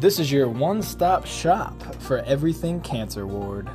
This is your one stop shop for everything Cancer Ward.